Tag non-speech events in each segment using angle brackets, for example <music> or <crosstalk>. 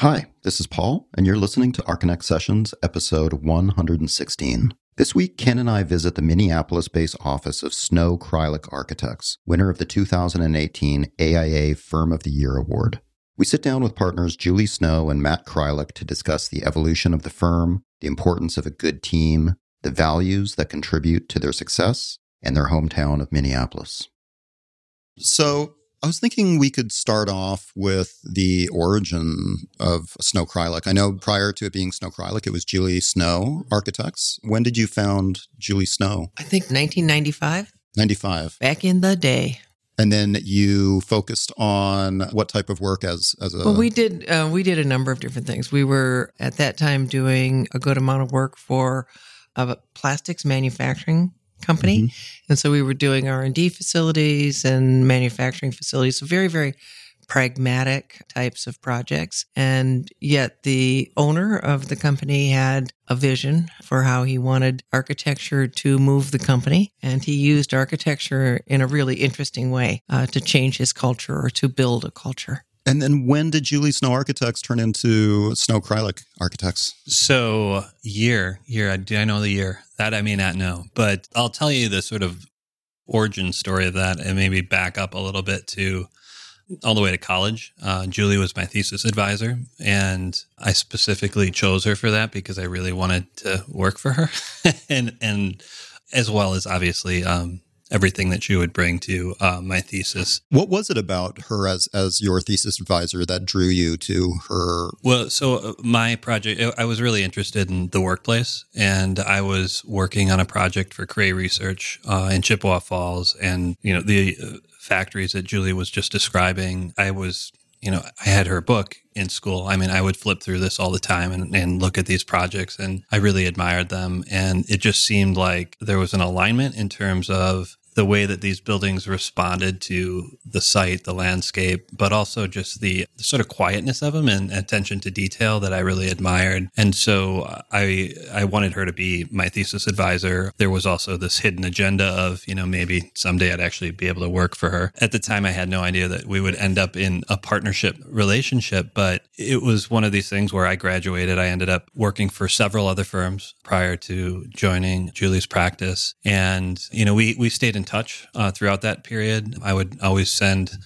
Hi, this is Paul, and you're listening to Archinect Sessions, episode 116. This week, Ken and I visit the Minneapolis based office of Snow Kreilich Architects, winner of the 2018 AIA Firm of the Year Award. We sit down with partners Julie Snow and Matt Kreilich to discuss the evolution of the firm, the importance of a good team, the values that contribute to their success, and their hometown of Minneapolis. So, I was thinking we could start off with the origin of Snow Kreilich. I know prior to it being Snow Kreilich, it was Julie Snow Architects. When did you found Julie Snow? I think 1995. 95. Back in the day. And then you focused on what type of work as as a Well, we did uh, we did a number of different things. We were at that time doing a good amount of work for a plastics manufacturing company, Mm-hmm. and so we were doing R and D facilities and manufacturing facilities. So very very pragmatic types of projects. And yet the owner of the company had a vision for how he wanted architecture to move the company. And he used architecture in a really interesting way uh, to change his culture or to build a culture. And then when did Julie Snow Architects turn into Snow Kreilich Architects? So year, year. I- Do I know the year? That I may not know, but I'll tell you the sort of origin story of that, and maybe back up a little bit to all the way to college. Uh, Julie was my thesis advisor, and I specifically chose her for that because I really wanted to work for her, <laughs> and and as well as obviously um, everything that she would bring to uh, my thesis What was it about her as as your thesis advisor that drew you to her? Well, so uh, my project, I was really interested in the workplace, and I was working on a project for Cray Research uh, in Chippewa Falls, and you know the uh, factories that Julie was just describing. I was, you know, I had her book in school. I mean, I would flip through this all the time and, and look at these projects, and I really admired them, and it just seemed like there was an alignment in terms of the way that these buildings responded to the site, the landscape, but also just the, the sort of quietness of them and attention to detail that I really admired. And so I I wanted her to be my thesis advisor. There was also this hidden agenda of, you know, maybe someday I'd actually be able to work for her. At the time I had no idea that we would end up in a partnership relationship, but it was one of these things where I graduated. I ended up working for several other firms prior to joining Julie's practice. And, you know, we we stayed in touch uh, throughout that period. I would always send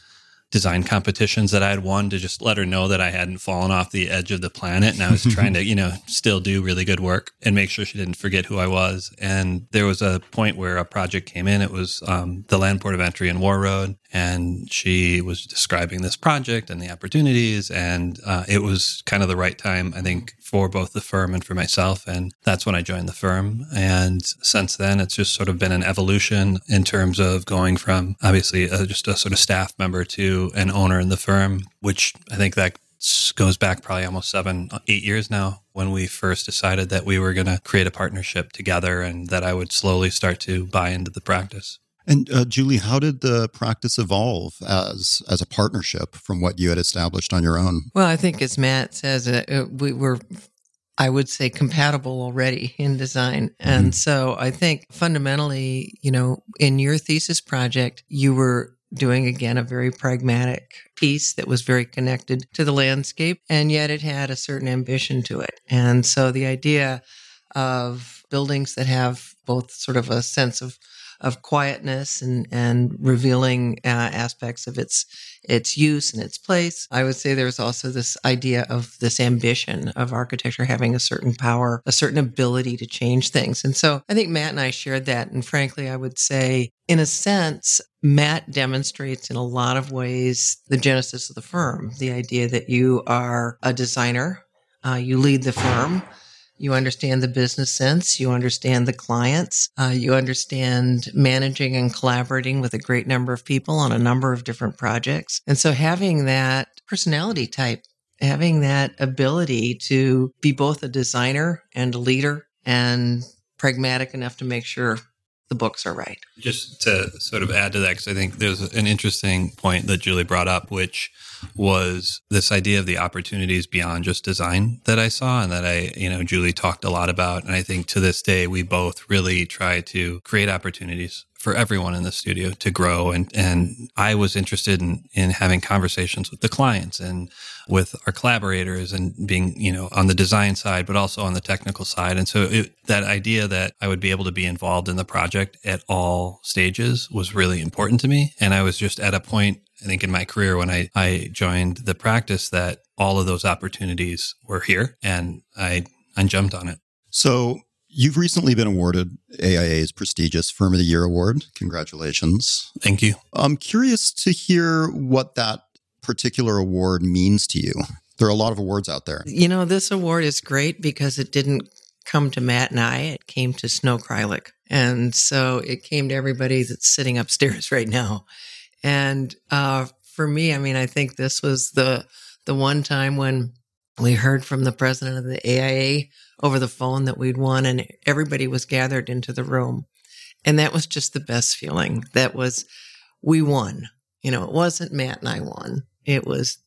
design competitions that I had won to just let her know that I hadn't fallen off the edge of the planet and I was trying to, <laughs> you know, still do really good work and make sure she didn't forget who I was. And there was a point where a project came in. It was um, the land port of entry in Warroad. And she was describing this project and the opportunities. And uh, it was kind of the right time, I think, for both the firm and for myself. And that's when I joined the firm. And since then, it's just sort of been an evolution in terms of going from obviously uh, just a sort of staff member to an owner in the firm, which I think that goes back probably almost seven, eight years now when we first decided that we were going to create a partnership together and that I would slowly start to buy into the practice. And uh, Julie, how did the practice evolve as as a partnership from what you had established on your own? Well, I think as Matt says, uh, uh, we were, I would say, compatible already in design. And so I think fundamentally, you know, in your thesis project, you were doing again a very pragmatic piece that was very connected to the landscape, and yet it had a certain ambition to it. And so the idea of buildings that have both sort of a sense of of quietness and and revealing uh, aspects of its its use and its place. I would say there's also this idea of this ambition of architecture having a certain power, a certain ability to change things. And so I think Matt and I shared that. And frankly, I would say, in a sense, Matt demonstrates in a lot of ways the genesis of the firm the idea that you are a designer, uh, you lead the firm. You understand the business sense. You understand the clients. Uh, you understand managing and collaborating with a great number of people on a number of different projects. And so having that personality type, having that ability to be both a designer and a leader and pragmatic enough to make sure the books are right. Just to sort of add to that, because I think there's an interesting point that Julie brought up, which was this idea of the opportunities beyond just design that I saw and that I, you know, Julie talked a lot about. And I think to this day, we both really try to create opportunities for everyone in the studio to grow. And, and I was interested in, in having conversations with the clients and with our collaborators and being, you know, on the design side, but also on the technical side. And so it, that idea that I would be able to be involved in the project at all stages was really important to me. And I was just at a point, I think in my career when I, I joined the practice that all of those opportunities were here and I, I jumped on it. So you've recently been awarded AIA's prestigious Firm of the Year award. Congratulations. Thank you. I'm curious to hear what that particular award means to you. There are a lot of awards out there. You know, this award is great because it didn't come to Matt and I, it came to Snow Kreilich. And so it came to everybody that's sitting upstairs <laughs> right now. And uh, for me, I mean, I think this was the the one time when we heard from the president of the AIA over the phone that we'd won, and everybody was gathered into the room. And that was just the best feeling. That was, we won. You know, it wasn't Matt and I won. It was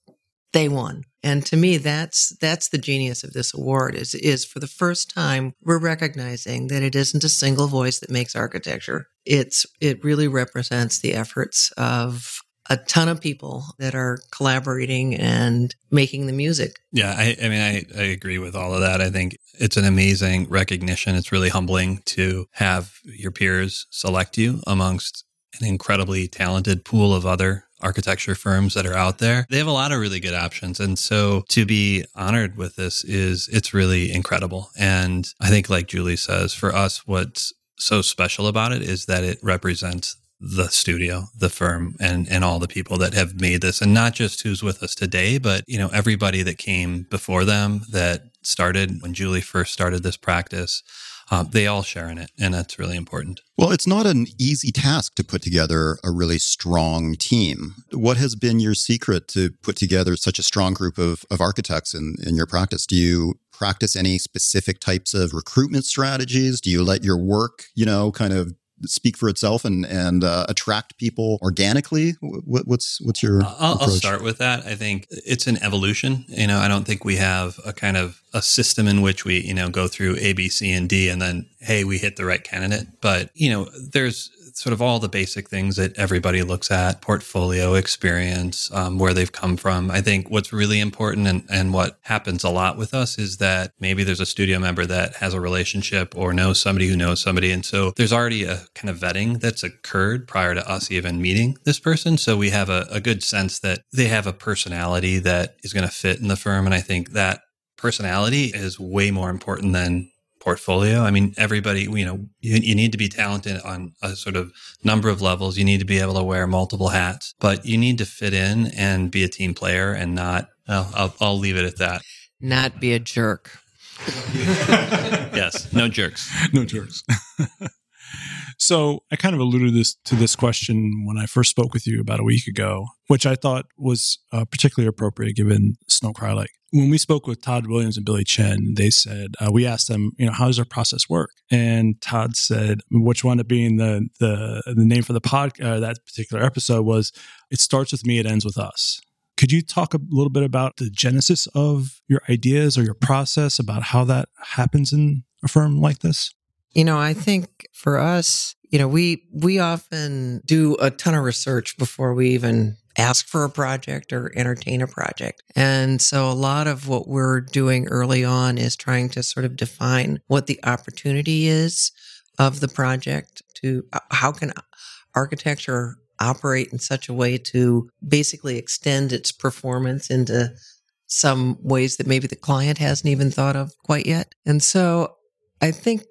they won. And to me, that's that's the genius of this award is is for the first time we're recognizing that it isn't a single voice that makes architecture. It's it really represents the efforts of a ton of people that are collaborating and making the music. Yeah, I, I mean, I, I agree with all of that. I think it's an amazing recognition. It's really humbling to have your peers select you amongst an incredibly talented pool of other architecture firms that are out there. They have a lot of really good options. And so to be honored with this is, it's really incredible. And I think, like Julie says, for us, what's so special about it is that it represents the studio, the firm, and and all the people that have made this, and not just who's with us today, but you know everybody that came before them that started when Julie first started this practice. Uh, they all share in it, and that's really important. Well, it's not an easy task to put together a really strong team. What has been your secret to put together such a strong group of, of architects in, in your practice? Do you practice any specific types of recruitment strategies? Do you let your work, you know, kind of speak for itself and and uh, attract people organically? What, what's what's your? I'll, I'll, start with that. I think it's an evolution. You know, I don't think we have a kind of a system in which we you know go through A, B, C, and D, and then hey, we hit the right candidate. But you know, there's sort of all the basic things that everybody looks at portfolio experience um, where they've come from. I think what's really important and, and what happens a lot with us is that maybe there's a studio member that has a relationship or knows somebody who knows somebody. And so there's already a kind of vetting that's occurred prior to us even meeting this person. So we have a, a good sense that they have a personality that is going to fit in the firm. And i think that personality is way more important than portfolio. I mean, everybody, you know, you, you, need to be talented on a sort of number of levels. You need to be able to wear multiple hats, but you need to fit in and be a team player and not, well, I'll, I'll leave it at that. Not be a jerk. <laughs> yes, no jerks. No jerks. <laughs> so I kind of alluded this to this question when I first spoke with you about a week ago, which I thought was uh, particularly appropriate given Snow Kreilich when we spoke with Todd Williams and Billie Tsien, they said uh, we asked them, you know, how does our process work? And Todd said, which wound up being the the the name for the pod uh, that particular episode was, it starts with me, it ends with us. Could you talk a little bit about the genesis of your ideas or your process about how that happens in a firm like this? You know, I think for us, you know, we we often do a ton of research before we even ask for a project or entertain a project. And so a lot of what we're doing early on is trying to sort of define what the opportunity is of the project to uh, how can architecture operate in such a way to basically extend its performance into some ways that maybe the client hasn't even thought of quite yet. And so I think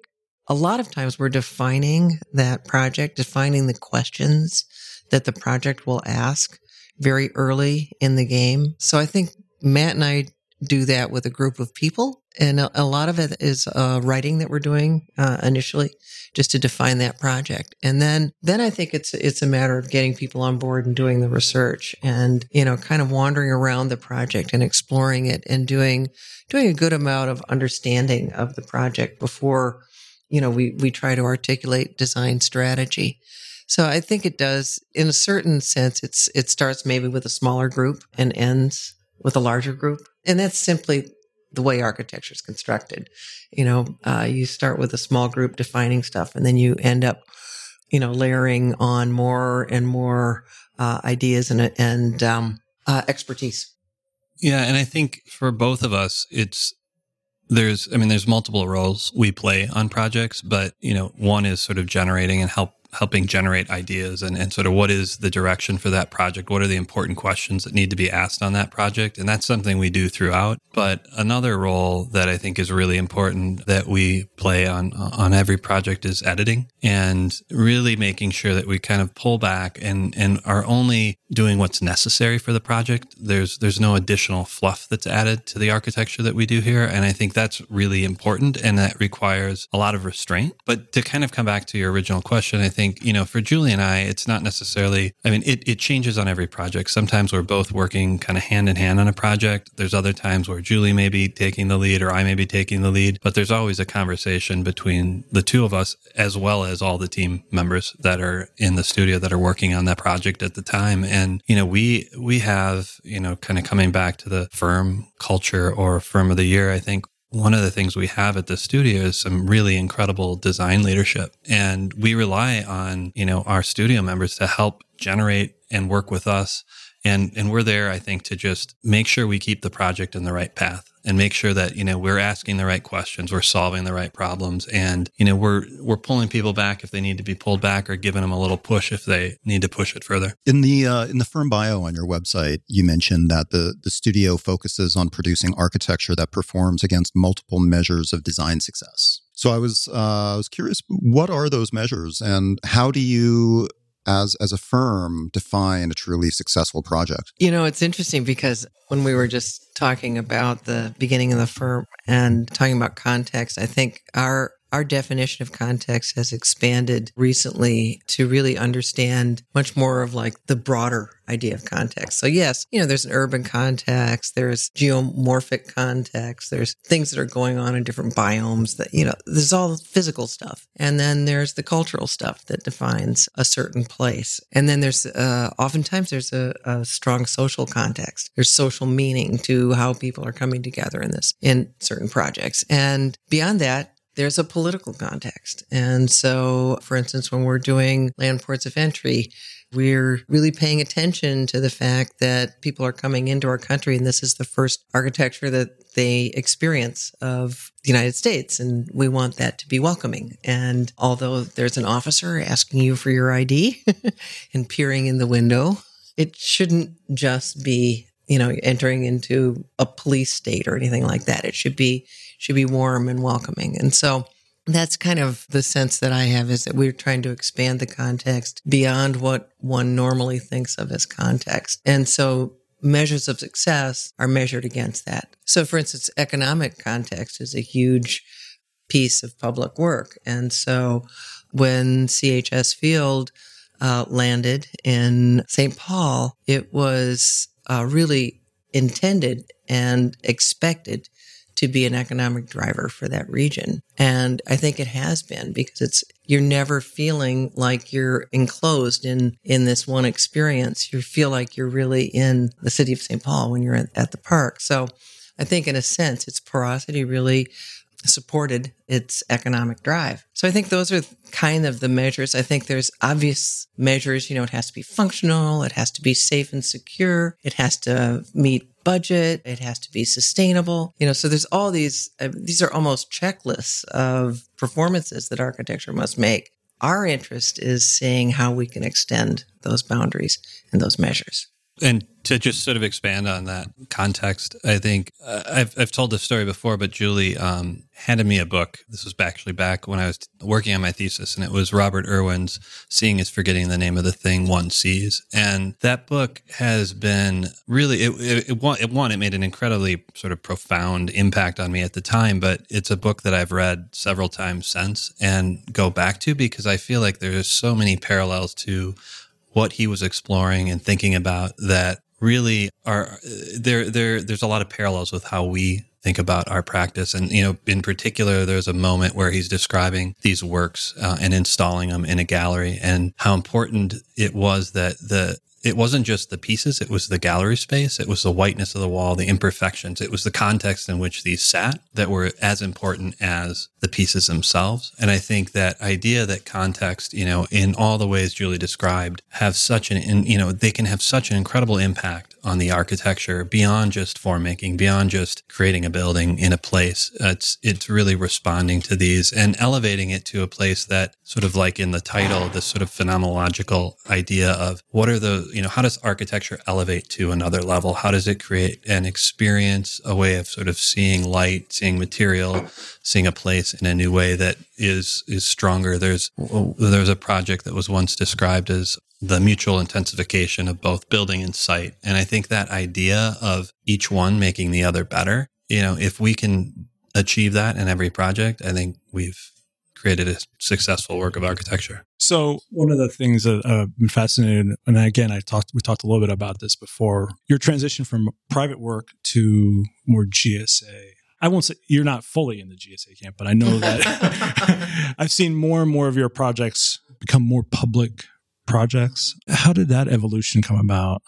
a lot of times we're defining that project, defining the questions that the project will ask very early in the game. So I think Matt and I do that with a group of people. And a, a lot of it is uh, writing that we're doing uh, initially, just to define that project. And then, then I think it's it's a matter of getting people on board and doing the research, and you know, kind of wandering around the project and exploring it, and doing doing a good amount of understanding of the project before, you know, we we try to articulate design strategy. So I think it does, in a certain sense, it's it starts maybe with a smaller group and ends with a larger group, and that's simply the way architecture is constructed. You know, uh, you start with a small group defining stuff, and then you end up you know, layering on more and more uh, ideas and and um, uh, expertise. Yeah, and I think for both of us, it's there's I mean there's multiple roles we play on projects, but you know one is sort of generating and help helping generate ideas and, and sort of what is the direction for that project? What are the important questions that need to be asked on that project? And that's something we do throughout. But another role that I think is really important that we play on, on every project is editing and really making sure that we kind of pull back and, and are only doing what's necessary for the project. There's, there's no additional fluff that's added to the architecture that we do here. And I think that's really important and that requires a lot of restraint. But to kind of come back to your original question, I think think, you know, for Julie and I, it's not necessarily, I mean, it, it changes on every project. Sometimes we're both working kind of hand in hand on a project. There's other times where Julie may be taking the lead or I may be taking the lead, but there's always a conversation between the two of us as well as all the team members that are in the studio that are working on that project at the time. And, you know, we, we have, you know, kind of coming back to the firm culture or firm of the year, I think one of the things we have at the studio is some really incredible design leadership. And we rely on you know our studio members to help generate and work with us. And and we're there i think to just make sure we keep the project in the right path and make sure that you know we're asking the right questions we're solving the right problems and you know we're we're pulling people back if they need to be pulled back or giving them a little push if they need to push it further. In the uh, in the firm bio on your website you mentioned that the the studio focuses on producing architecture that performs against multiple measures of design success. So I was uh, I was curious, what are those measures, and how do you as as a firm define a truly successful project? You know, it's interesting because when we were just talking about the beginning of the firm and talking about context, I think our our definition of context has expanded recently to really understand much more of like the broader idea of context. So yes, you know, there's an urban context, there's geomorphic context, there's things that are going on in different biomes that, you know, there's all physical stuff. And then there's the cultural stuff that defines a certain place. And then there's, uh, oftentimes there's a, a strong social context. There's social meaning to how people are coming together in this, in certain projects. And beyond that, there's a political context. And so, for instance, when we're doing land ports of entry, we're really paying attention to the fact that people are coming into our country and this is the first architecture that they experience of the United States. And we want that to be welcoming. And although there's an officer asking you for your ID <laughs> and peering in the window, it shouldn't just be you know entering into a police state or anything like that it should be should be warm and welcoming. And so that's kind of the sense that I have is that we're trying to expand the context beyond what one normally thinks of as context. And so measures of success are measured against that. So, for instance, economic context is a huge piece of public work. And so when CHS Field uh, landed in St. Paul, it was uh, really intended and expected to be an economic driver for that region. And I think it has been because it's, you're never feeling like you're enclosed in, in this one experience. You feel like you're really in the city of St. Paul when you're at, at the park. So I think in a sense, its porosity really supported its economic drive. So I think those are kind of the measures. I think there's obvious measures, you know, it has to be functional, it has to be safe and secure, it has to meet budget. It has to be sustainable. You know, so there's all these, uh, these are almost checklists of performances that architecture must make. Our interest is seeing how we can extend those boundaries and those measures. And to just sort of expand on that context, I think uh, I've, I've told this story before, but Julie um, handed me a book. This was actually back when I was working on my thesis, and it was Robert Irwin's Seeing is Forgetting the Name of the Thing One Sees. And that book has been really, it, it, it, it, one, it made an incredibly sort of profound impact on me at the time, but it's a book that I've read several times since and go back to because I feel like there's so many parallels to what he was exploring and thinking about that really are there there there's a lot of parallels with how we think about our practice. And you know in particular there's a moment where he's describing these works uh, and installing them in a gallery and how important it was that the it wasn't just the pieces, it was the gallery space, it was the whiteness of the wall, the imperfections, it was the context in which these sat that were as important as the pieces themselves. And I think that idea that context, you know, in all the ways Julie described, have such an, you know, they can have such an incredible impact on the architecture beyond just form making, beyond just creating a building in a place. It's, it's really responding to these and elevating it to a place that sort of like in the title, this sort of phenomenological idea of what are the, you know, how does architecture elevate to another level? How does it create an experience, a way of sort of seeing light, seeing material, seeing a place in a new way that is, is stronger? There's, there's a project that was once described as the mutual intensification of both building and site. And I think that idea of each one making the other better, you know, if we can achieve that in every project, I think we've created a successful work of architecture. So one of the things that uh, I've been fascinated, and again, I talked, we talked a little bit about this before, your transition from private work to more GSA. I won't say you're not fully in the GSA camp, but I know that <laughs> I've seen more and more of your projects become more public projects. How did that evolution come about?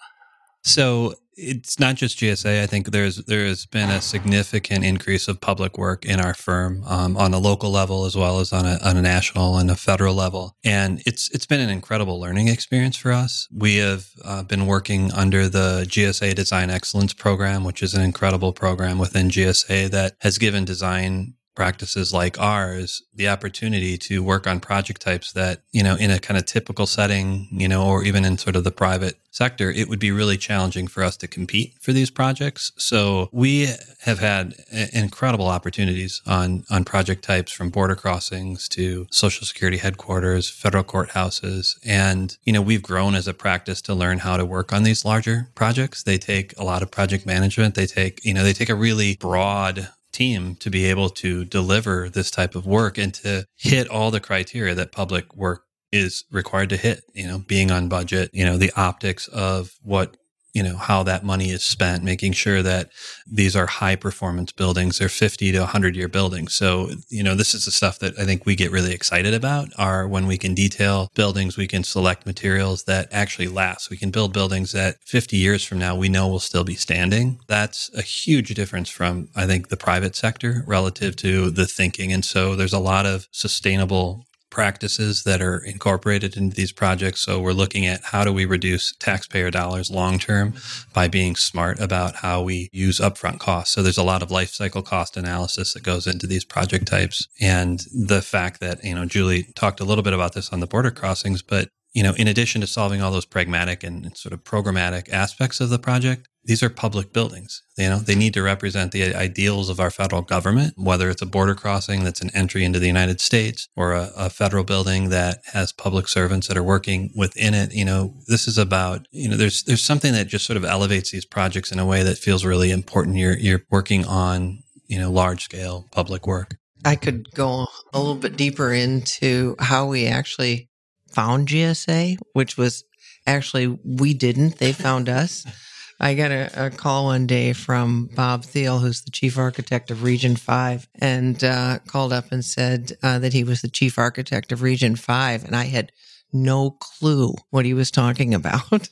So it's not just GSA. I think there's there has been a significant increase of public work in our firm um, on a local level as well as on a, on a national and a federal level, and it's it's been an incredible learning experience for us. We have uh, been working under the GSA Design Excellence Program, which is an incredible program within GSA that has given design practices like ours the opportunity to work on project types that you know in a kind of typical setting you know or even in sort of the private sector it would be really challenging for us to compete for these projects. So we have had incredible opportunities on on project types from border crossings to social security headquarters federal courthouses and you know we've grown as a practice to learn how to work on these larger projects. They take a lot of project management. They take you know they take a really broad team to be able to deliver this type of work and to hit all the criteria that public work is required to hit, you know, being on budget, you know, the optics of what you know how that money is spent making sure that these are high performance buildings. They're 50 to 100 year buildings. So you know this is the stuff that i think we get really excited about are when we can detail buildings we can select materials that actually last. We can build buildings that 50 years from now we know will still be standing. That's a huge difference from i think the private sector relative to the thinking. And so there's a lot of sustainable practices that are incorporated into these projects. So we're looking at how do we reduce taxpayer dollars long term by being smart about how we use upfront costs. So there's a lot of life cycle cost analysis that goes into these project types. And the fact that, you know, Julie talked a little bit about this on the border crossings, but you know, in addition to solving all those pragmatic and sort of programmatic aspects of the project, these are public buildings. You know, they need to represent the ideals of our federal government, whether it's a border crossing that's an entry into the United States or a, a, federal building that has public servants that are working within it. You know, this is about, you know, there's, there's something that just sort of elevates these projects in a way that feels really important. You're, you're working on, you know, large scale public work. I could go a little bit deeper into how we actually found GSA, which was actually we didn't, they found us. <laughs> I got a, a, call one day from Bob Thiel, who's the chief architect of Region 5, and uh, called up and said uh, that he was the chief architect of Region 5. And I had no clue what he was talking about.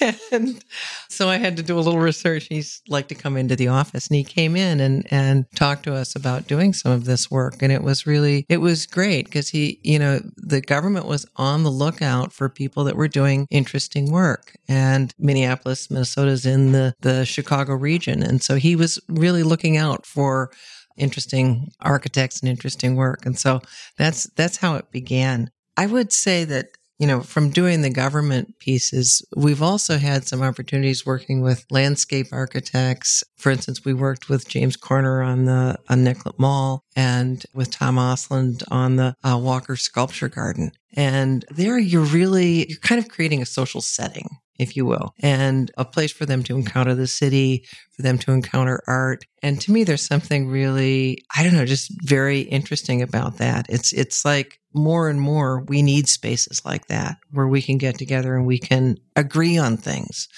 <laughs> and so I had to do a little research. He's like to come into the office and he came in and, and talked to us about doing some of this work. And it was really, it was great because he, you know, the government was on the lookout for people that were doing interesting work. And Minneapolis, Minnesota's in the, the Chicago region. And so he was really looking out for interesting architects and interesting work. And so that's, that's how it began. I would say that, you know, from doing the government pieces, we've also had some opportunities working with landscape architects. For instance, we worked with James Corner on the on Nicollet Mall and with Tom Oslund on the uh, Walker Sculpture Garden. And there you're really, you're kind of creating a social setting if you will, and a place for them to encounter the city, for them to encounter art. And to me, there's something really, I don't know, just very interesting about that. It's, it's like more and more we need spaces like that where we can get together and we can agree on things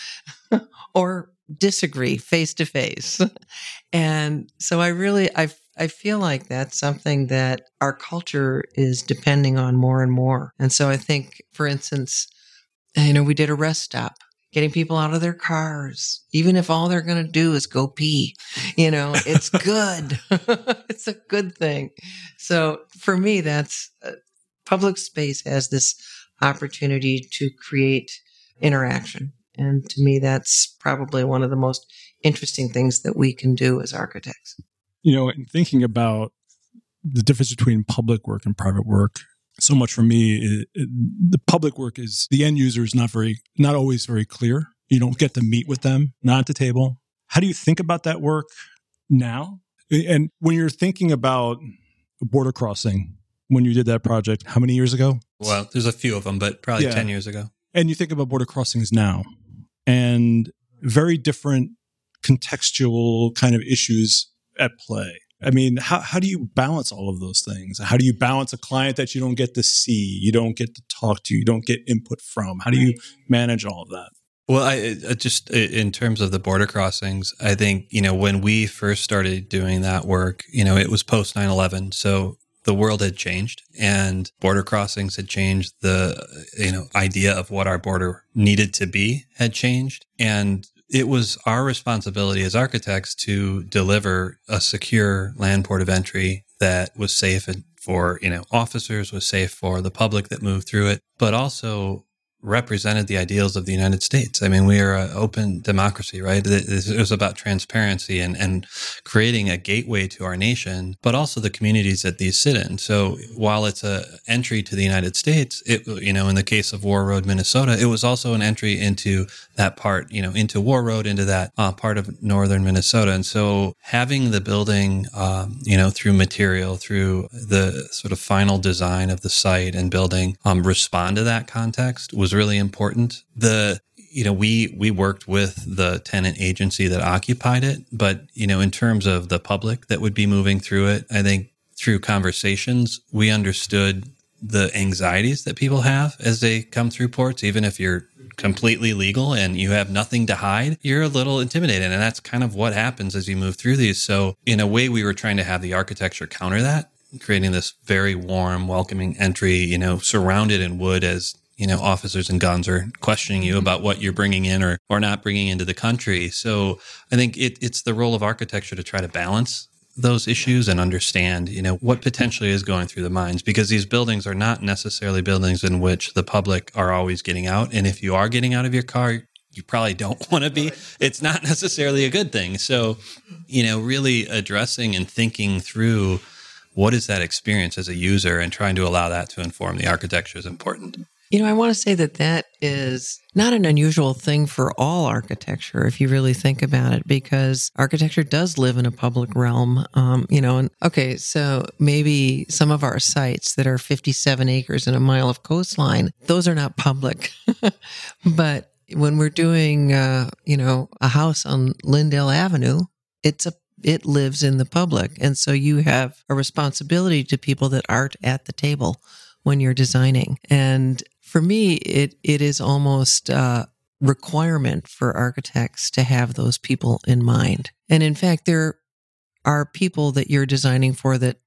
<laughs> or disagree face to face. <laughs> And so I really, I I feel like that's something that our culture is depending on more and more. And so I think, for instance, you know, we did a rest stop, getting people out of their cars, even if all they're going to do is go pee. You know, it's <laughs> good. <laughs> it's a good thing. So for me, that's uh, public space has this opportunity to create interaction. And to me, that's probably one of the most interesting things that we can do as architects. You know, in thinking about the difference between public work and private work, so much for me, it, it, the public work is the end user is not very, not always very clear. You don't get to meet with them, not at the table. How do you think about that work now? And when you're thinking about border crossing, when you did that project, how many years ago? Well, there's a few of them, but probably yeah. 10 years ago. And you think about border crossings now and very different contextual kind of issues at play. I mean, how, how do you balance all of those things? How do you balance a client that you don't get to see, you don't get to talk to, you don't get input from? How do you manage all of that? Well, I, I just in terms of the border crossings, I think, you know, when we first started doing that work, you know, it was post 9 11. So the world had changed and border crossings had changed. The, you know, idea of what our border needed to be had changed. And it was our responsibility as architects to deliver a secure land port of entry that was safe for, you know, officers, was safe for the public that moved through it, but also represented the ideals of the United States. I mean, we are an open democracy, right? It was about transparency and, and creating a gateway to our nation, but also the communities that these sit in. So while it's a entry to the United States, it, you know, in the case of Warroad, Minnesota, it was also an entry into that part, you know, into Warroad, into that uh, part of northern Minnesota. And so having the building, um, you know, through material, through the sort of final design of the site and building, um, respond to that context was really important. The you know we we worked with the tenant agency that occupied it, but you know in terms of the public that would be moving through it, I think through conversations we understood the anxieties that people have as they come through ports, even if you're completely legal and you have nothing to hide, you're a little intimidated. And that's kind of what happens as you move through these. So, in a way, we were trying to have the architecture counter that, creating this very warm, welcoming entry, you know, surrounded in wood as you know, officers and guns are questioning you mm-hmm. about what you're bringing in or, or not bringing into the country. So I think it, it's the role of architecture to try to balance those issues and understand, you know, what potentially is going through the minds because these buildings are not necessarily buildings in which the public are always getting out. And if you are getting out of your car, you probably don't <laughs> want to be. It's not necessarily a good thing. So, you know, really addressing and thinking through what is that experience as a user and trying to allow that to inform the architecture is important. You know, I want to say that that is not an unusual thing for all architecture, if you really think about it, because architecture does live in a public realm. Um, you know, and okay, so maybe some of our sites that are 57 acres and a mile of coastline, those are not public. <laughs> but when we're doing, uh, you know, a house on Lyndale Avenue, it's a it lives in the public. And so you have a responsibility to people that aren't at the table when you're designing. And for me, it it is almost a requirement for architects to have those people in mind. And in fact, there are people that you're designing for that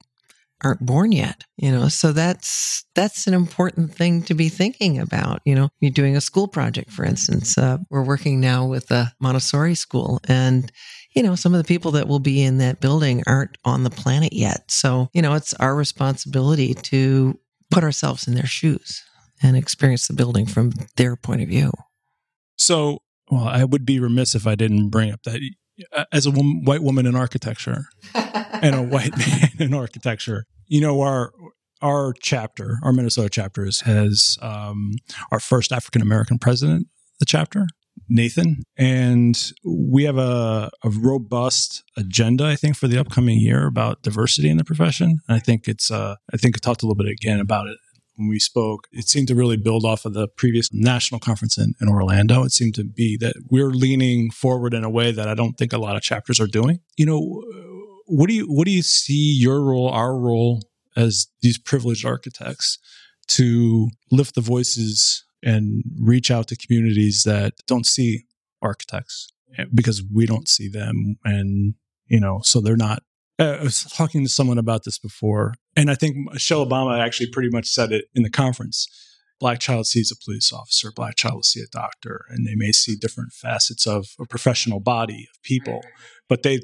aren't born yet you know? So that's that's an important thing to be thinking about you know? You're doing a school project for instance uh, we're working now with a montessori school and you know some of the people that will be in that building aren't on the planet yet. So you know it's our responsibility to put ourselves in their shoes and experience the building from their point of view. So, well, I would be remiss if I didn't bring up that uh, as a woman, white woman in architecture <laughs> and a white man in architecture, you know, our our chapter, our Minnesota chapter, has um, our first African American president. The chapter, Nathan, and we have a, a, robust agenda, I think, for the upcoming year about diversity in the profession. And I think it's, uh, I think I talked a little bit again about it when we spoke, it seemed to really build off of the previous national conference in, in, Orlando. It seemed to be that we're leaning forward in a way that I don't think a lot of chapters are doing. You know, what do you what do you see your role, our role as these privileged architects to lift the voices and reach out to communities that don't see architects eh, because we don't see them and you know so they're not uh, I was talking to someone about this before, and I think Michelle Obama actually pretty much said it in the conference. black child sees a police officer, black child will see a doctor, and they may see different facets of a professional body of people, but they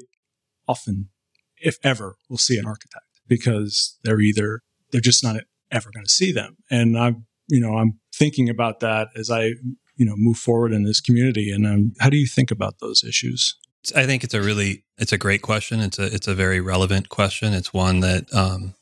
often, if ever, will see an architect because they're either they're just not ever going to see them. And I'm, you know, I'm thinking about that as I, you know, move forward in this community. And um, how do you think about those issues? I think it's a really, it's a great question. It's a, it's a very relevant question. It's one that, um,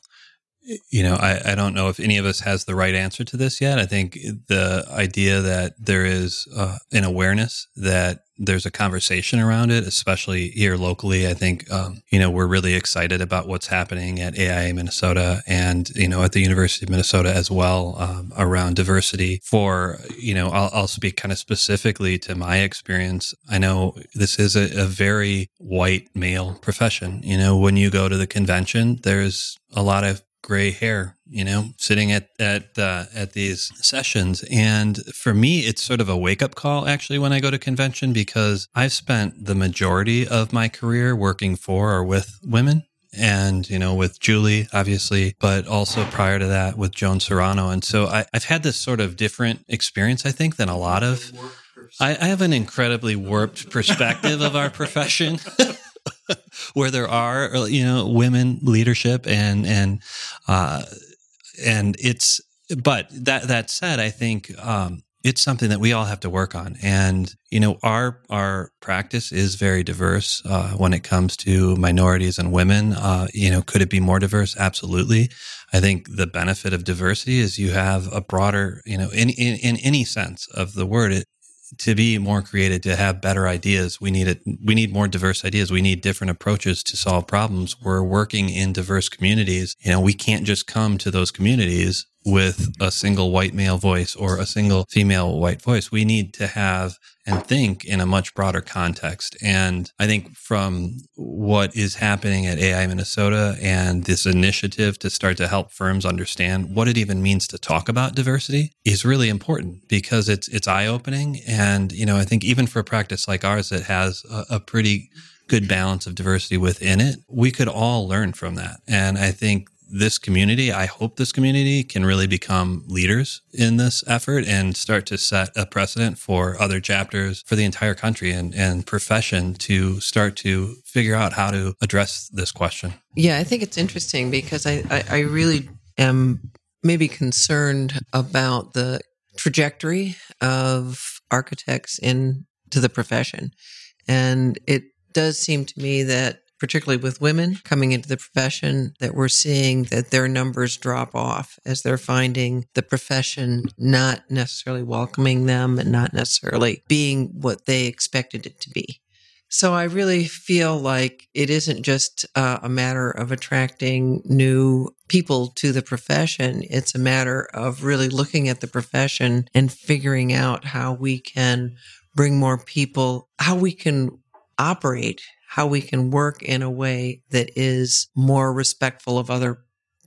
you know, I, I don't know if any of us has the right answer to this yet. I think the idea that there is uh, an awareness that there's a conversation around it, especially here locally. I think, um, you know, we're really excited about what's happening at AIA Minnesota and, you know, at the University of Minnesota as well um, around diversity. For, you know, I'll, I'll, speak kind of specifically to my experience. I know this is a, a very white male profession. You know, when you go to the convention, there's a lot of gray hair, you know, sitting at at uh, at these sessions. And for me, it's sort of a wake up call actually when I go to convention because I've spent the majority of my career working for or with women. And, you know, with Julie, obviously, but also prior to that with Joan Soranno. And so I, I've had this sort of different experience, I think, than a lot of I, I, have an incredibly warped perspective of our profession. <laughs> <laughs> where there are you know women leadership and and uh, and it's but that that said, I think um, it's something that we all have to work on. And you know, our our practice is very diverse uh, when it comes to minorities and women. Uh, you know, could it be more diverse? Absolutely. I think the benefit of diversity is you have a broader, you know, in in, in any sense of the word, it, to be more creative, to have better ideas, we need it. We need more diverse ideas. We need different approaches to solve problems. We're working in diverse communities. You know, we can't just come to those communities with a single white male voice or a single female white voice. We need to have and think in a much broader context. And I think from what is happening at AIA Minnesota and this initiative to start to help firms understand what it even means to talk about diversity is really important because it's it's eye opening. And you know, I think even for a practice like ours that has a, a pretty good balance of diversity within it, we could all learn from that. And I think this community, I hope this community can really become leaders in this effort and start to set a precedent for other chapters for the entire country and, and profession to start to figure out how to address this question. Yeah, I think it's interesting because I, I, I really am maybe concerned about the trajectory of architects into the profession. And it does seem to me that particularly with women coming into the profession, that we're seeing that their numbers drop off as they're finding the profession not necessarily welcoming them and not necessarily being what they expected it to be. So I really feel like it isn't just uh, a matter of attracting new people to the profession. It's a matter of really looking at the profession and figuring out how we can bring more people, how we can operate how we can work in a way that is more respectful of other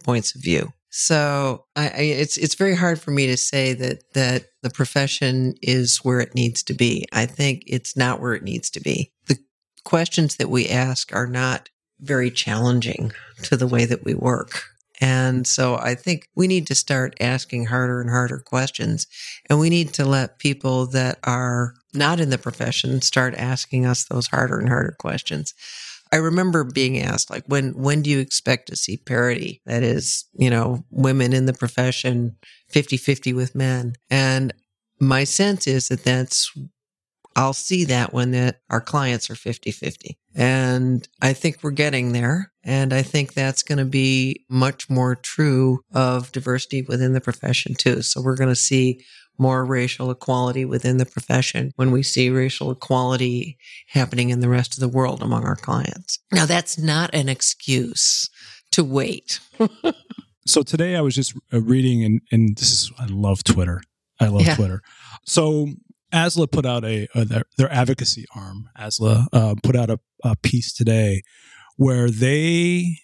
points of view. So I, I, it's it's very hard for me to say that that the profession is where it needs to be. I think it's not where it needs to be. The questions that we ask are not very challenging to the way that we work. And so I think we need to start asking harder and harder questions. And we need to let people that are not in the profession start asking us those harder and harder questions. I remember being asked, like, when when do you expect to see parity? That is, you know, women in the profession 50 50 with men. And my sense is that that's, I'll see that when that our clients are 50 50. And I think we're getting there. And I think that's going to be much more true of diversity within the profession too. So we're going to see more racial equality within the profession when we see racial equality happening in the rest of the world among our clients. Now, that's not an excuse to wait. <laughs> so today I was just uh, reading, and, and this is, I love Twitter. I love yeah. Twitter. So ASLA put out a, their, their, advocacy arm, ASLA, uh, put out a, a piece today where they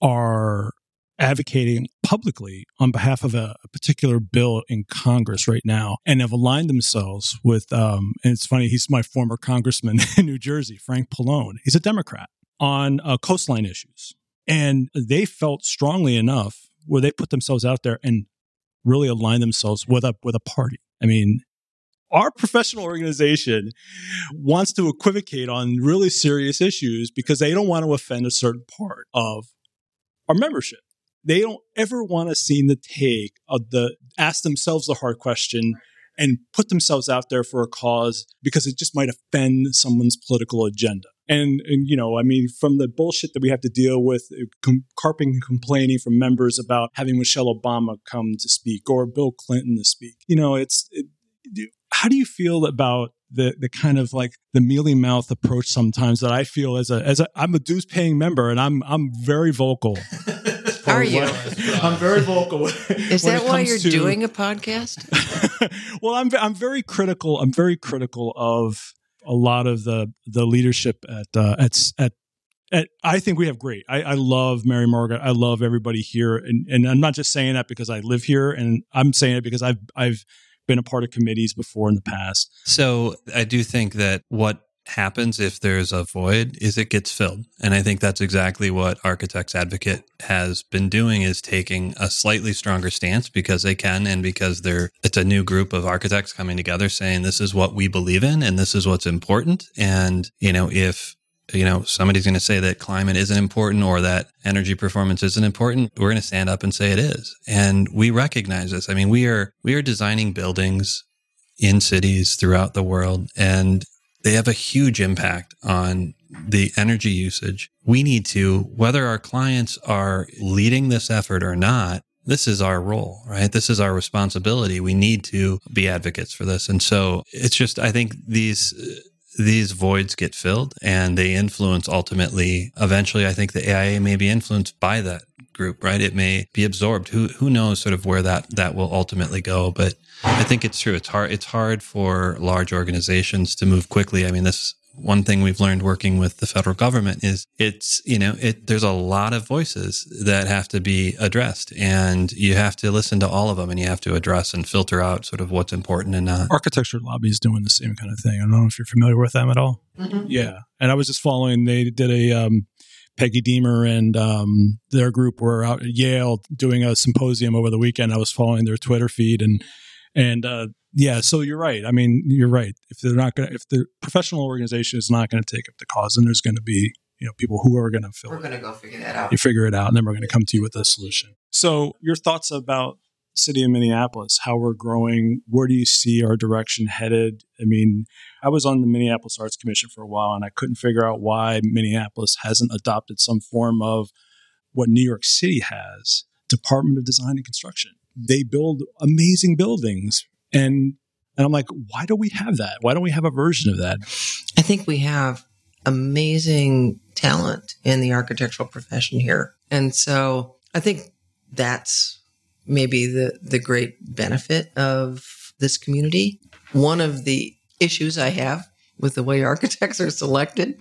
are advocating publicly on behalf of a, a, particular bill in Congress right now and have aligned themselves with, um, and it's funny, he's my former congressman <laughs> in New Jersey, Frank Pallone. He's a Democrat on uh, coastline issues. And they felt strongly enough where they put themselves out there and really align themselves with a with a party. I mean, our professional organization wants to equivocate on really serious issues because they don't want to offend a certain part of our membership. They don't ever want to seem to take of the ask themselves the hard question and put themselves out there for a cause because it just might offend someone's political agenda. And, and you know, I mean, from the bullshit that we have to deal with, uh, com- carping and complaining from members about having Michelle Obama come to speak or Bill Clinton to speak, you know, it's it, how do you feel about the the kind of like the mealy mouth approach sometimes that I feel as a as a I'm a dues paying member and I'm I'm very vocal. <laughs> Are you? I'm very vocal. <laughs> Is that why you're to, doing a podcast? <laughs> well, I'm I'm very critical. I'm very critical of a lot of the the leadership at uh, at at at, I think we have great. I, I, love Mary Margaret. I love everybody here, and, and I'm not just saying that because I live here, and I'm saying it because I've I've been a part of committees before in the past. So I do think that what happens if there's a void is it gets filled and i think that's exactly what architects advocate has been doing is taking a slightly stronger stance because they can and because they're it's a new group of architects coming together saying this is what we believe in and this is what's important and you know if you know, somebody's going to say that climate isn't important or that energy performance isn't important, we're going to stand up and say it is. And we recognize this. I mean, we are, we are designing buildings in cities throughout the world and they have a huge impact on the energy usage. We need to, whether our clients are leading this effort or not, this is our role, right? This is our responsibility. We need to be advocates for this. And so it's just, I think these, these voids get filled and they influence ultimately eventually i think the aia may be influenced by that group right? It may be absorbed. Who who knows sort of where that that will ultimately go but i think it's true. It's hard it's hard for large organizations to move quickly. I mean this one thing we've learned working with the federal government is it's you know it there's a lot of voices that have to be addressed and you have to listen to all of them and you have to address and filter out sort of what's important and not architecture lobby is doing the same kind of thing i don't know if you're familiar with them at all mm-hmm. yeah and i was just following they did a um, Peggy Deamer and um, their group were out at Yale doing a symposium over the weekend. I was following their Twitter feed and and uh, yeah, so you're right. I mean, you're right. If they're not going to, if the professional organization is not going to take up the cause, then there's going to be, you know, people who are going to fill. We're going to go figure that out. You figure it out, and then we're going to come to you with a solution. So, your thoughts about city of Minneapolis, how we're growing, where do you see our direction headed? I mean, I was on the Minneapolis Arts Commission for a while, and I couldn't figure out why Minneapolis hasn't adopted some form of what New York City has, Department of Design and Construction. They build amazing buildings and and I'm like, why do we have that? Why don't we have a version of that? I think we have amazing talent in the architectural profession here. And so I think that's maybe the, the great benefit of this community. One of the issues I have with the way <laughs> architects are selected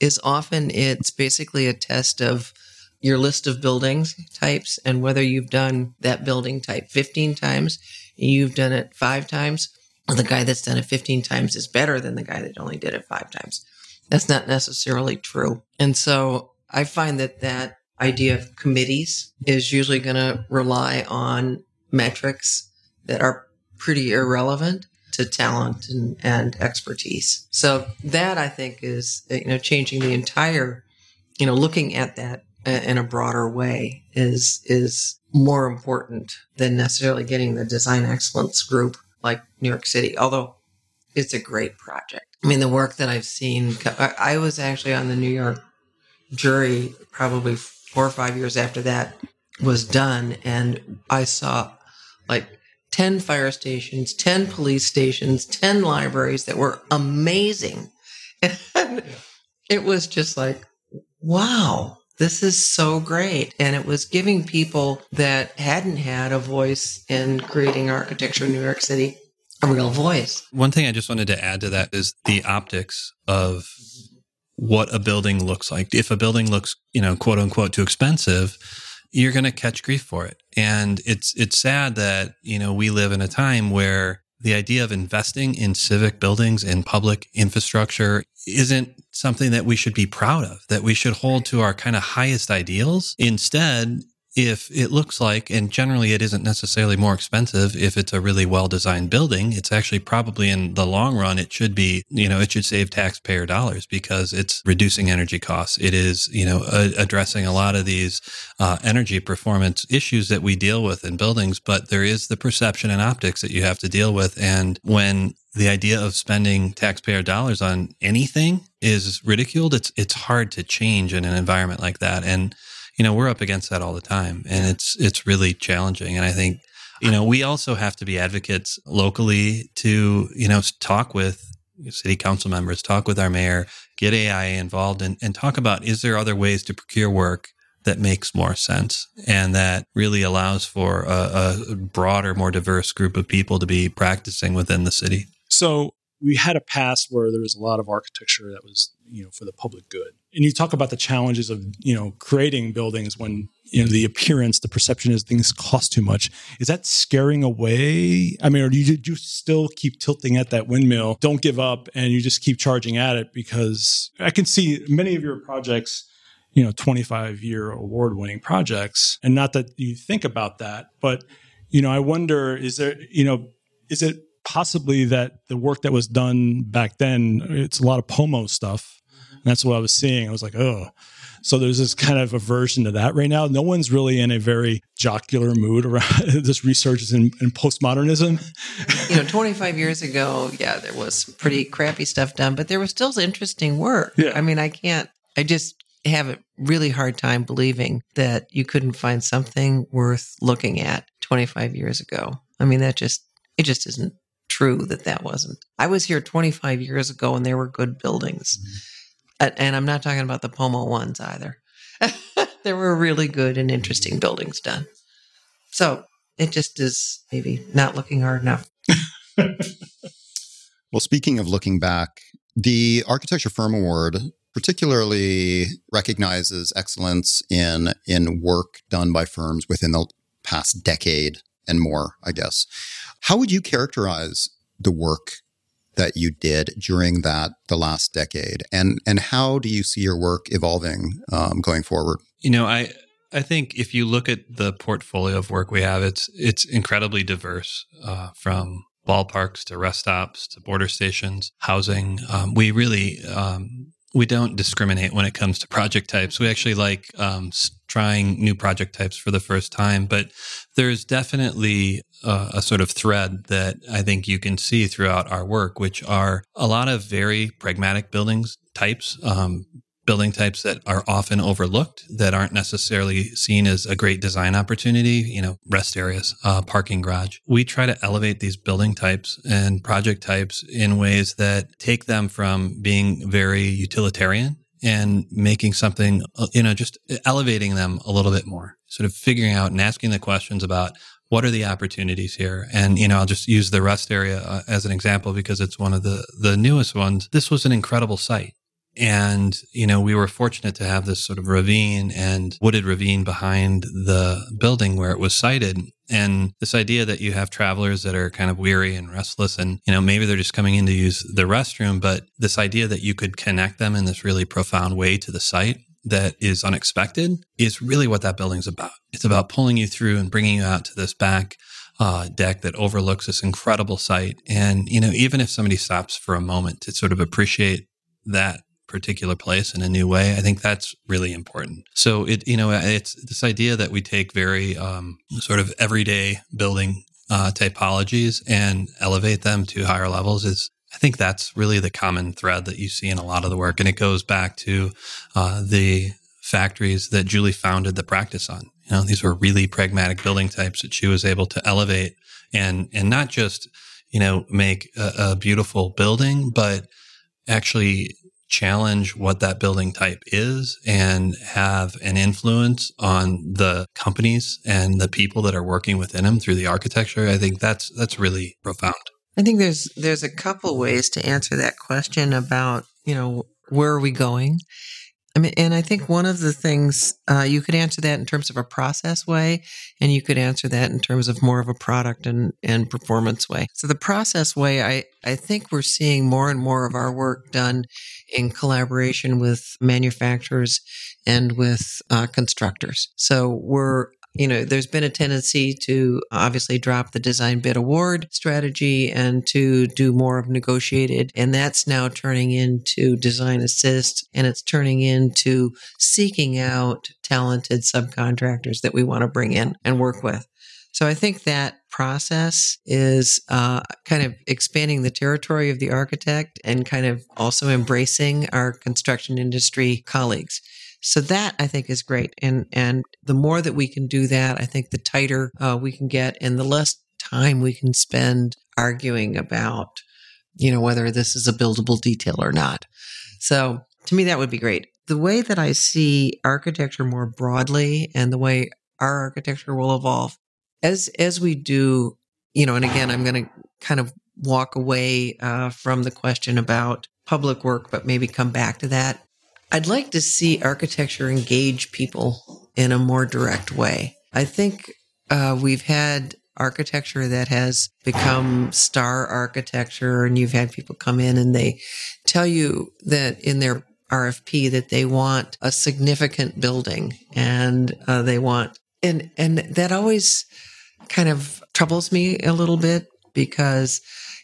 is often it's basically a test of your list of buildings types and whether you've done that building type 15 times you've done it five times, the guy that's done it 15 times is better than the guy that only did it five times. That's not necessarily true. And so I find that that idea of committees is usually going to rely on metrics that are pretty irrelevant to talent and, and expertise. So that I think is, you know, changing the entire, you know, looking at that in a broader way is is more important than necessarily getting the design excellence group like New York City, although it's a great project. I mean, the work that I've seen, I was actually on the New York jury probably four or five years after that was done, and I saw like 10 fire stations, 10 police stations, 10 libraries that were amazing. <laughs> And it was just like, wow, this is so great. And it was giving people that hadn't had a voice in creating architecture in New York City a real voice. One thing I just wanted to add to that is the optics of what a building looks like. If a building looks, you know, quote unquote too expensive, you're going to catch grief for it. And it's it's sad that, you know, we live in a time where the idea of investing in civic buildings and public infrastructure isn't something that we should be proud of, that we should hold to our kind of highest ideals. Instead, if it looks like, and generally it isn't necessarily more expensive if it's a really well designed building, it's actually probably in the long run, it should be, you know, it should save taxpayer dollars because it's reducing energy costs. It is, you know, a- addressing a lot of these uh, energy performance issues that we deal with in buildings, but there is the perception and optics that you have to deal with. And when the idea of spending taxpayer dollars on anything is ridiculed, it's, it's hard to change in an environment like that. And, you know, we're up against that all the time and it's, it's really challenging. And I think, you know, we also have to be advocates locally to, you know, talk with city council members, talk with our mayor, get AIA involved and, and talk about is there other ways to procure work that makes more sense and that really allows for a, a broader, more diverse group of people to be practicing within the city. So we had a past where there was a lot of architecture that was you know for the public good and you talk about the challenges of you know creating buildings when you know the appearance the perception is things cost too much is that scaring away i mean or do you, do you still keep tilting at that windmill don't give up and you just keep charging at it because i can see many of your projects you know 25 year award winning projects and not that you think about that but you know i wonder is there you know is it possibly that the work that was done back then, it's a lot of Pomo stuff. That's what I was seeing. I was like, oh. So there's this kind of aversion to that right now. No one's really in a very jocular mood around <laughs> this research in, in postmodernism. You know, 25 years ago, yeah, there was pretty crappy stuff done, but there was still interesting work. Yeah. I mean, I can't, I just have a really hard time believing that you couldn't find something worth looking at 25 years ago. I mean, that just, it just isn't true that that wasn't. I was here 25 years ago and there were good buildings. Mm-hmm. And I'm not talking about the Pomo ones either. <laughs> there were really good and interesting buildings done. So it just is maybe not looking hard enough. <laughs> well, speaking of looking back, the Architecture Firm Award particularly recognizes excellence in in work done by firms within the past decade and more, I guess. How would you characterize the work that you did during that the last decade, and and how do you see your work evolving um, going forward? You know, I I think if you look at the portfolio of work we have, it's it's incredibly diverse uh, from ballparks to rest stops to border stations, housing. Um, we really um, we don't discriminate when it comes to project types. We actually like um, trying new project types for the first time, but there's definitely a, a, sort of thread that I think you can see throughout our work, which are a lot of very pragmatic buildings types, um, building types that are often overlooked that aren't necessarily seen as a great design opportunity, you know, rest areas, uh, parking garage. We try to elevate these building types and project types in ways that take them from being very utilitarian and making something, uh, you know, just elevating them a little bit more, sort of figuring out and asking the questions about what are the opportunities here? And, you know, I'll just use the rest area uh, as an example because it's one of the, the newest ones. This was an incredible site. And, you know, we were fortunate to have this sort of ravine and wooded ravine behind the building where it was sited. And this idea that you have travelers that are kind of weary and restless and, you know, maybe they're just coming in to use the restroom, but this idea that you could connect them in this really profound way to the site that is unexpected is really what that building's about. It's about pulling you through and bringing you out to this back uh, deck that overlooks this incredible site. And, you know, even if somebody stops for a moment to sort of appreciate that particular place in a new way. I think that's really important. So it, you know, it's this idea that we take very um, sort of everyday building uh, typologies and elevate them to higher levels is. I think that's really the common thread that you see in a lot of the work, and it goes back to uh, the factories that Julie founded the practice on. You know, these were really pragmatic building types that she was able to elevate and and not just you know make a, a beautiful building, but actually challenge what that building type is and have an influence on the companies and the people that are working within them through the architecture i think that's that's really profound. I think there's there's a couple ways to answer that question about you know where are we going I mean, and I think one of the things uh, you could answer that in terms of a process way, and you could answer that in terms of more of a product and, and performance way. So the process way, I, I think we're seeing more and more of our work done in collaboration with manufacturers and with uh, constructors. So we're you know, there's been a tendency to obviously drop the design bid award strategy and to do more of negotiated. And that's now turning into design assist and it's turning into seeking out talented subcontractors that we want to bring in and work with. So I think that process is uh, kind of expanding the territory of the architect and kind of also embracing our construction industry colleagues. So that I think is great, and and the more that we can do that, I think the tighter uh, we can get, and the less time we can spend arguing about, you know, whether this is a buildable detail or not. So to me, that would be great. The way that I see architecture more broadly, and the way our architecture will evolve as as we do, you know, and again, I'm going to kind of walk away uh, from the question about public work, but maybe come back to that. I'd like to see architecture engage people in a more direct way. I think uh, we've had architecture that has become star architecture, and you've had people come in and they tell you that in their RFP that they want a significant building and uh, they want and and that always kind of troubles me a little bit because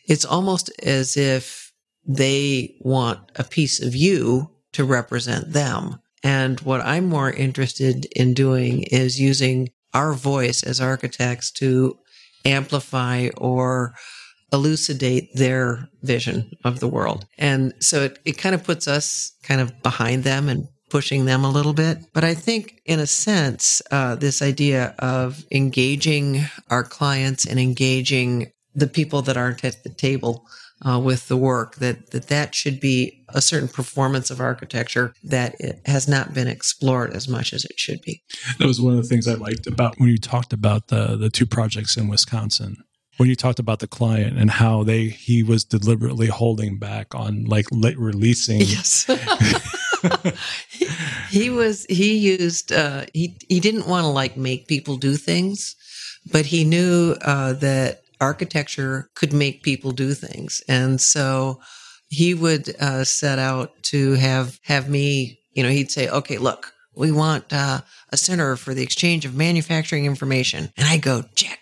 it's almost as if they want a piece of you to represent them. And what I'm more interested in doing is using our voice as architects to amplify or elucidate their vision of the world. And so it, it kind of puts us kind of behind them and pushing them a little bit. But I think, in a sense, uh, this idea of engaging our clients and engaging the people that aren't at the table uh, with the work that, that that should be a certain performance of architecture that it has not been explored as much as it should be. That was one of the things I liked about when you talked about the the two projects in Wisconsin. When you talked about the client and how they he was deliberately holding back on like releasing yes <laughs> he, he, was he used uh, he he didn't want to like make people do things, but he knew uh, that architecture could make people do things, and so he would uh, set out to have have me. You know, he'd say, "Okay, look, we want uh, a center for the exchange of manufacturing information," and I go, "Check."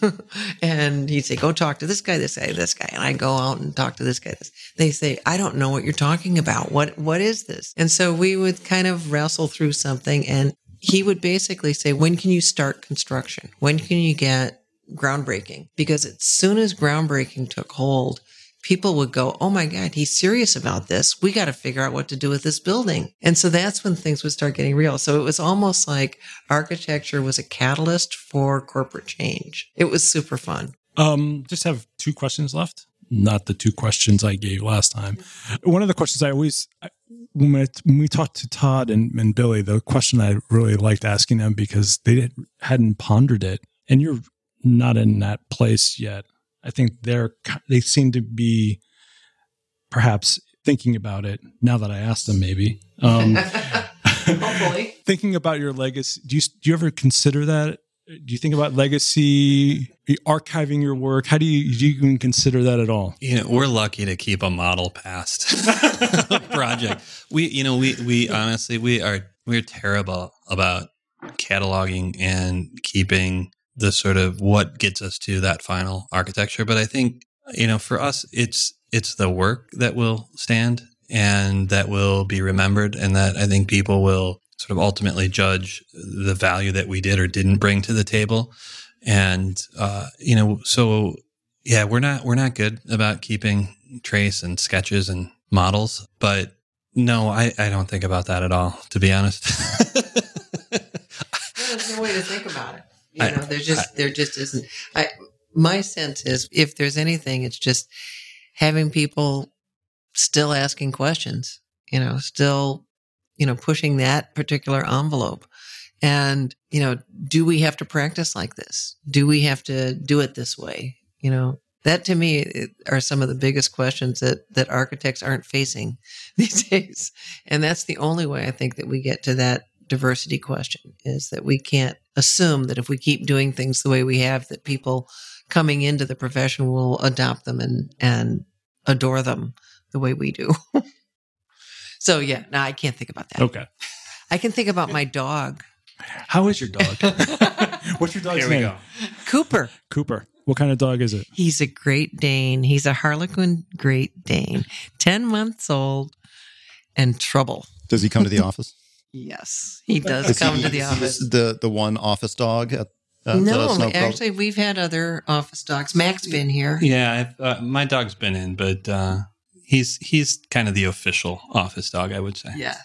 <laughs> and he'd say, Go talk to this guy, this guy, this guy. And I go out and talk to this guy. This. They say, I don't know what you're talking about. What what is this? And so we would kind of wrestle through something and he would basically say, When can you start construction? When can you get groundbreaking? Because as soon as groundbreaking took hold, people would go, Oh my God, he's serious about this. We got to figure out what to do with this building. And so that's when things would start getting real. So it was almost like architecture was a catalyst for corporate change. It was super fun. Um, just have two questions left. Not the two questions I gave last time. One of the questions I always, when, when we talked to Todd and, and Billie, the question I really liked asking them because they hadn't pondered it, and you're not in that place yet I think they're they seem to be perhaps thinking about it now that I asked them. Maybe um, <laughs> hopefully <laughs> thinking about your legacy. Do you do you ever consider that? Do you think about legacy, archiving your work? How do you, do you even consider that at all? You know, we're lucky to keep a model past <laughs> project. We, you know, we we honestly we are we're terrible about cataloging and keeping the sort of what gets us to that final architecture. But I think, you know, for us, it's, it's the work that will stand and that will be remembered and that I think people will sort of ultimately judge the value that we did or didn't bring to the table. And, uh, you know, so yeah, we're not, we're not good about keeping trace and sketches and models, but no, I, I don't think about that at all, to be honest. <laughs> There's no way to think about it. You know, there just there just isn't. I my sense is if there's anything, it's just having people still asking questions. You know, still you know pushing that particular envelope. And you know, do we have to practice like this? Do we have to do it this way? You know, that to me are some of the biggest questions that that architects aren't facing <laughs> these days and that's the only way i think that we get to that diversity question is that we can't assume that if we keep doing things the way we have, that people coming into the profession will adopt them and, and adore them the way we do. <laughs> so yeah, no, I can't think about that. Okay. I can think about my dog How is your dog? <laughs> <laughs> What's your dog's Here we name? go. Cooper. Cooper. What kind of dog is it? He's a Great Dane. He's a Harlequin Great Dane, 10 months old and trouble. Does he come to the office? Yes, he does Is come he- to the office. The the one office dog at, at no, uh, Snow actually, we've had other office dogs. Mac's been here. Yeah, I've, uh, my dog's been in, but uh, he's he's kind of the official office dog, I would say. Yeah.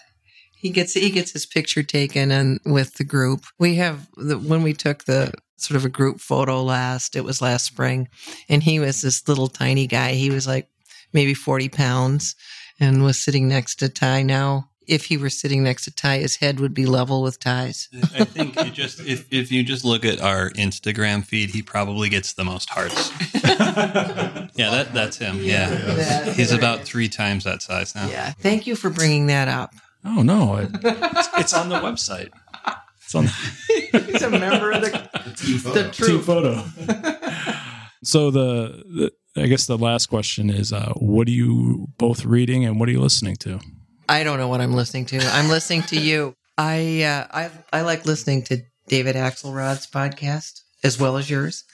He gets he gets his picture taken and with the group. We have the when we took the sort of a group photo last, it was last spring, and he was this little tiny guy. He was like maybe 40 pounds and was sitting next to Ty now. If he were sitting next to Ty, his head would be level with Ty's. I think you just if if you just look at our Instagram feed, he probably gets the most hearts. <laughs> yeah, that that's him. Yeah, That- he's about three times that size now. Yeah. Thank you for bringing that up. Oh no, it, <laughs> it's, it's on the website. It's on The- <laughs> He's a member of the, the team troop. photo. so the, the I guess the last question is, uh, what are you both reading and what are you listening to? I don't know what I'm listening to. I'm listening to you. I uh, I I like listening to David Axelrod's podcast as well as yours.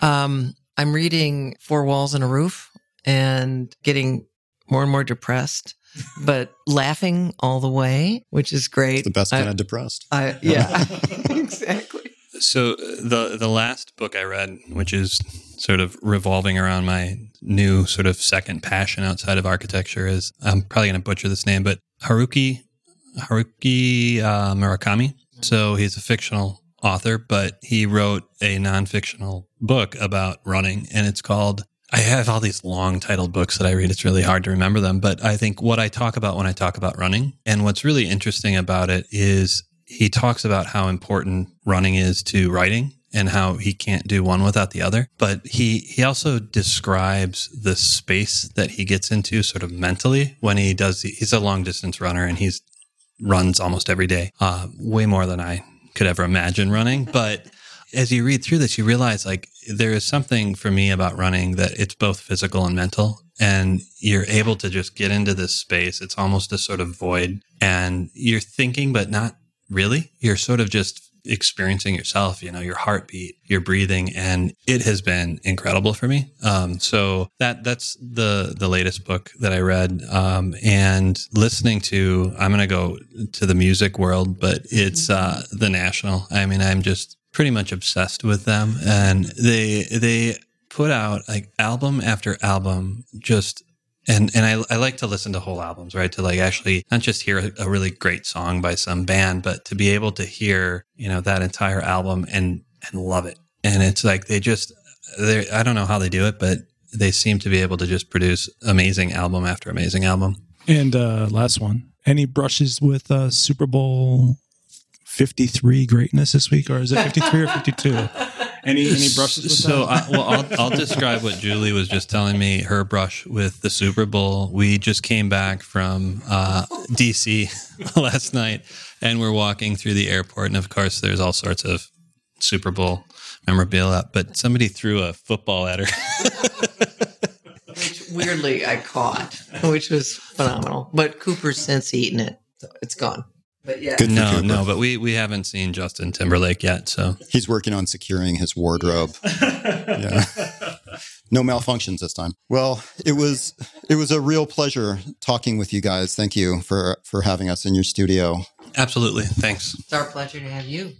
Um, I'm reading Four Walls and a Roof and getting more and more depressed, but laughing all the way, which is great. the best I- kind of depressed. I, yeah, <laughs> <laughs> exactly. So the the last book I read, which is sort of revolving around my new sort of second passion outside of architecture, is I'm probably going to butcher this name, but Haruki Haruki uh, Murakami. So he's a fictional author, but he wrote a non-fictional book about running, and it's called. I have all these long titled books that I read. It's really hard to remember them, but I think what I talk about when I talk about running, and what's really interesting about it is he talks about how important running is to writing and how he can't do one without the other. But he, he also describes the space that he gets into sort of mentally when he does, he's a long distance runner and he's runs almost every day, uh, way more than I could ever imagine running. But as you read through this, you realize like there is something for me about running that it's both physical and mental. And you're able to just get into this space. It's almost a sort of void and you're thinking, but not really. You're sort of just experiencing yourself, you know, your heartbeat, your breathing, and it has been incredible for me. Um, so that that's the the latest book that I read, um, and listening to. I'm going to go to the music world, but it's uh, the National. I mean, I'm just pretty much obsessed with them, and they they put out like album after album, just and and I, I like to listen to whole albums, right? To like actually not just hear a, a really great song by some band, but to be able to hear you know that entire album and and love it. And it's like they just they I don't know how they do it, but they seem to be able to just produce amazing album after amazing album. And uh, last one, any brushes with uh, Super Bowl 53 greatness this week, or is it 53 or 52? <laughs> Any any brushes with so that? I, well I'll, I'll <laughs> describe what julie was just telling me her brush with the super bowl we just came back from uh, dc <laughs> last night and we're walking through the airport and of course there's all sorts of super bowl memorabilia but somebody threw a football at her <laughs> Which weirdly I caught, which was phenomenal. But Cooper's since eaten it, so it's gone. But yeah, Good no Cooper. no but we we haven't seen justin timberlake yet so He's working on securing his wardrobe. <laughs> yeah. No malfunctions this time. Well, it was it was a real pleasure talking with you guys. Thank you for for having us in your studio. absolutely thanks it's our pleasure to have you.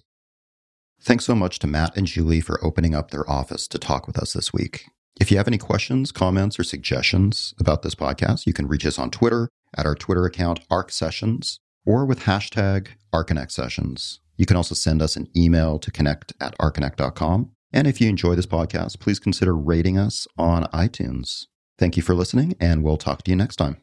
Thanks so much to Matt and Julie for opening up their office to talk with us this week. If you have any questions, comments, or suggestions about this podcast, you can reach us on Twitter at our Twitter account, Arc Sessions, or with hashtag Archinect Sessions. You can also send us an email to connect at archinect.com. And if you enjoy this podcast, please consider rating us on iTunes. Thank you for listening, and we'll talk to you next time.